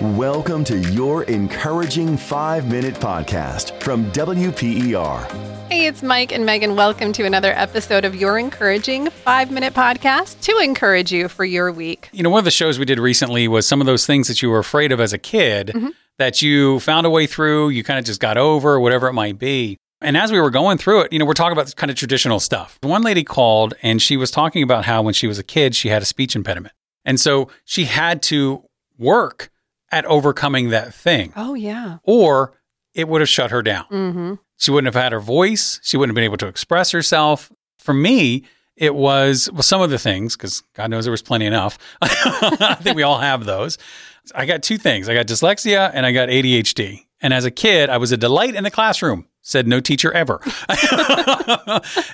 Welcome to your encouraging five minute podcast from WPER. Hey, it's Mike and Megan. Welcome to another episode of your encouraging five minute podcast to encourage you for your week. You know, one of the shows we did recently was some of those things that you were afraid of as a kid Mm-hmm. that you found a way through, you kind of just got over, whatever it might be. And as we were going through it, you know, we're talking about this kind of traditional stuff. One lady called and she was talking about how when she was a kid, she had a speech impediment. And so she had to work at overcoming that thing, Oh, yeah. or it would have shut her down. Mm-hmm. She wouldn't have had her voice. She wouldn't have been able to express herself. For me, it was well, some of the things, because God knows there was plenty enough. I think we all have those. I got two things I got dyslexia and I got ADHD. And as a kid, I was a delight in the classroom, said no teacher ever.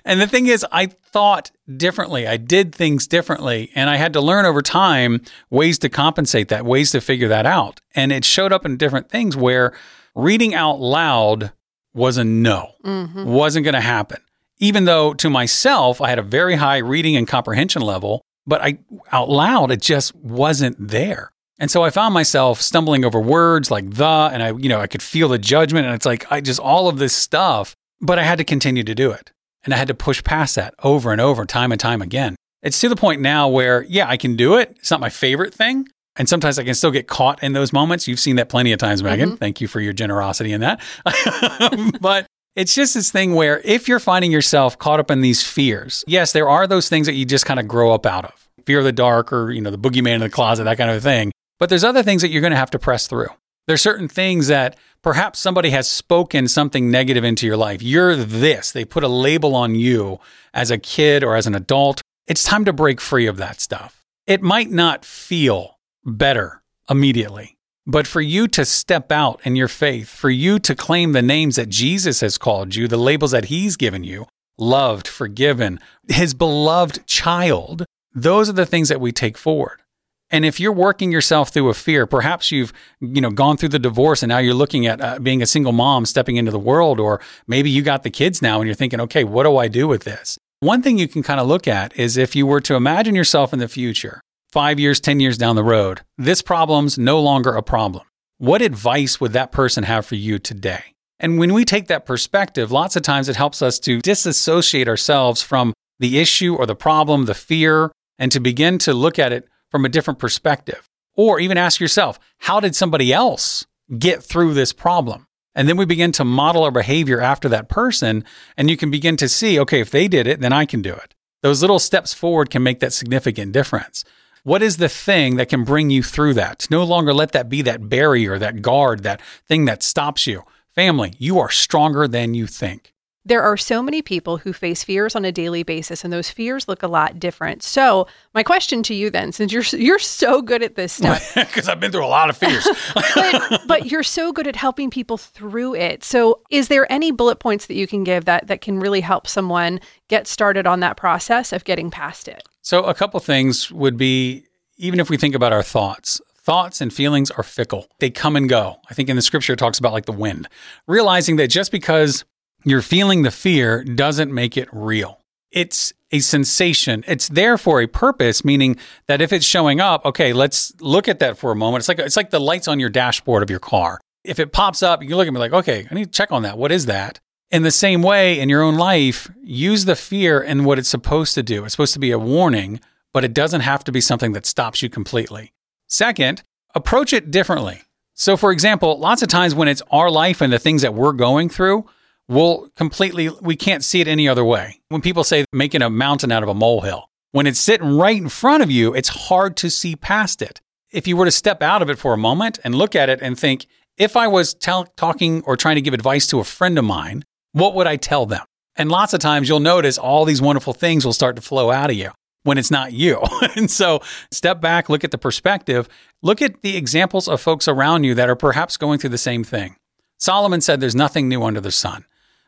and the thing is, I thought differently. I did things differently. And I had to learn over time ways to compensate that, ways to figure that out. And it showed up in different things where reading out loud was a no, mm-hmm. wasn't going to happen. Even though to myself, I had a very high reading and comprehension level, but I out loud, it just wasn't there. And so I found myself stumbling over words like the, and I, you know, I could feel the judgment. And it's like, I just, all of this stuff, but I had to continue to do it. And I had to push past that over and over, time and time again. It's to the point now where, yeah, I can do it. It's not my favorite thing. And sometimes I can still get caught in those moments. You've seen that plenty of times, Megan. Mm-hmm. Thank you for your generosity in that. but it's just this thing where if you're finding yourself caught up in these fears, yes, there are those things that you just kind of grow up out of fear of the dark or, you know, the boogeyman in the closet, that kind of thing. But there's other things that you're going to have to press through. There's certain things that perhaps somebody has spoken something negative into your life. You're this. They put a label on you as a kid or as an adult. It's time to break free of that stuff. It might not feel better immediately, but for you to step out in your faith, for you to claim the names that Jesus has called you, the labels that he's given you, loved, forgiven, his beloved child, those are the things that we take forward. And if you're working yourself through a fear, perhaps you've you know gone through the divorce and now you're looking at uh, being a single mom stepping into the world, or maybe you got the kids now and you're thinking, okay, what do I do with this? One thing you can kind of look at is if you were to imagine yourself in the future, five years, 10 years down the road, this problem's no longer a problem. What advice would that person have for you today? And when we take that perspective, lots of times it helps us to disassociate ourselves from the issue or the problem, the fear, and to begin to look at it from a different perspective. Or even ask yourself, how did somebody else get through this problem? And then we begin to model our behavior after that person. And you can begin to see, okay, if they did it, then I can do it. Those little steps forward can make that significant difference. What is the thing that can bring you through that? No longer let that be that barrier, that guard, that thing that stops you. Family, you are stronger than you think. There are so many people who face fears on a daily basis, and those fears look a lot different. So, my question to you then, since you're you're so good at this stuff, Because I've been through a lot of fears. but, but you're so good at helping people through it. So, is there any bullet points that you can give that that can really help someone get started on that process of getting past it? So, a couple things would be even if we think about our thoughts, thoughts and feelings are fickle. They come and go. I think in the scripture it talks about like the wind. Realizing that just because you're feeling the fear doesn't make it real. It's a sensation. It's there for a purpose, meaning that if it's showing up, okay, let's look at that for a moment. It's like it's like the lights on your dashboard of your car. If it pops up, you look at me like, okay, I need to check on that. What is that? In the same way, in your own life, use the fear and what it's supposed to do. It's supposed to be a warning, but it doesn't have to be something that stops you completely. Second, approach it differently. So, for example, lots of times when it's our life and the things that we're going through, we'll completely, we can't see it any other way. When people say making a mountain out of a molehill, when it's sitting right in front of you, it's hard to see past it. If you were to step out of it for a moment and look at it and think, if I was tell, talking or trying to give advice to a friend of mine, what would I tell them? And lots of times you'll notice all these wonderful things will start to flow out of you when it's not you. and so step back, look at the perspective, look at the examples of folks around you that are perhaps going through the same thing. Solomon said there's nothing new under the sun.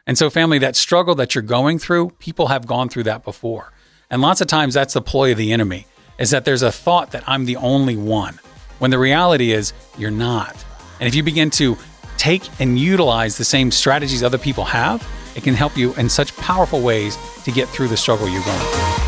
And so, family, that struggle that you're going through, people have gone through that before. And lots of times that's the ploy of the enemy, is that there's a thought that I'm the only one, when the reality is you're not. And if you begin to take and utilize the same strategies other people have, it can help you in such powerful ways to get through the struggle you're going through.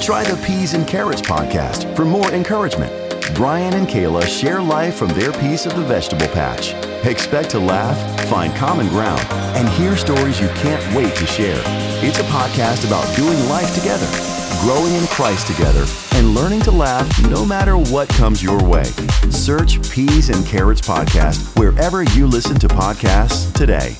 Try the Peas and Carrots podcast for more encouragement. Brian and Kayla share life from their piece of the vegetable patch. Expect to laugh, find common ground, and hear stories you can't wait to share. It's a podcast about doing life together, growing in Christ together, and learning to laugh no matter what comes your way. Search Peas and Carrots Podcast wherever you listen to podcasts today.